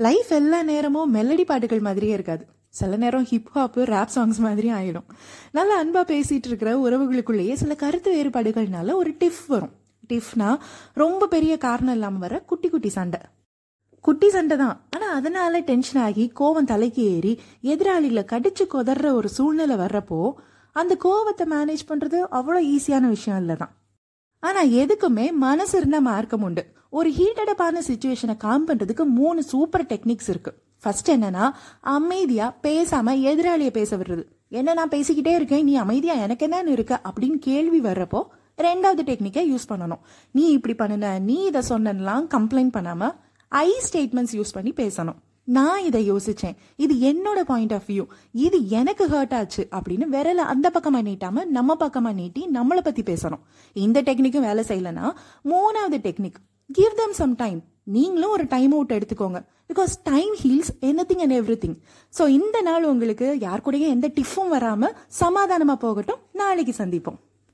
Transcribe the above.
Life எல்லா நேரமும் melody பாட்டுகள் மாதிரியே இருக்காது. சில நேரம் ஹிப்ஹாப்பு ரேப் சாங்ஸ் மாதிரி ஆயிடும். நல்லா அன்பா பேசிட்டு இருக்கிற உறவுகளுக்குள்ளேயே சில கருத்து வேறுபாடுகள்னால ஒரு டிஃப் வரும். டிஃப்னா ரொம்ப பெரிய காரணம் இல்லாம வர குட்டி குட்டி சண்டை. குட்டி சண்டை தான். ஆனா அதனால டென்ஷன் ஆகி கோவம் தலைக்கு ஏறி எதிராளிகளை கடிச்சு கொதற ஒரு சூழ்நிலை வர்றப்போ அந்த கோவத்தை மேனேஜ் பண்றது அவ்வளோ ஈஸியான விஷயம் இல்லதான். ஆனா எதுக்குமே மனசு இருந்தா மார்க்கம் உண்டு. ஒரு ஹீட்டடப்பான சுச்சுவேஷனை காம் பண்ணுறதுக்கு மூணு சூப்பர் டெக்னிக்ஸ் இருக்கு. ஃபர்ஸ்ட் என்னன்னா அமைதியாக பேசாமல் எதிராளியை பேச விடுறது. என்ன நான் பேசிக்கிட்டே இருக்கேன் நீ அமைதியா எனக்கு என்னன்னு இருக்க அப்படின்னு கேள்வி வர்றப்போ ரெண்டாவது டெக்னிக்கை யூஸ் பண்ணணும். நீ இப்படி பண்ணுன நீ இதை சொன்னலாம் கம்ப்ளைண்ட் பண்ணாம ஐ ஸ்டேட்மெண்ட்ஸ் யூஸ் பண்ணி பேசணும். நான் இதை யோசிச்சேன் இது என்னோட பாயிண்ட் ஆஃப் வியூ இது எனக்கு ஹர்ட் ஆச்சு அப்படின்னு விரல அந்த பக்கமாக நீட்டாம நம்ம பக்கமாக நீட்டி நம்மளை பத்தி பேசணும். இந்த டெக்னிக்கும் வேலை செய்யலைன்னா மூணாவது technique give them some time நீங்களும் ஒரு டைம் அவுட் எடுத்துக்கோங்க. Because time heals anything and everything so இந்த நாள் உங்களுக்கு யார் கூடயும் எந்த டிஃப்பும் வராமல் சமாதானமாக போகட்டும். நாளைக்கு சந்திப்போம்.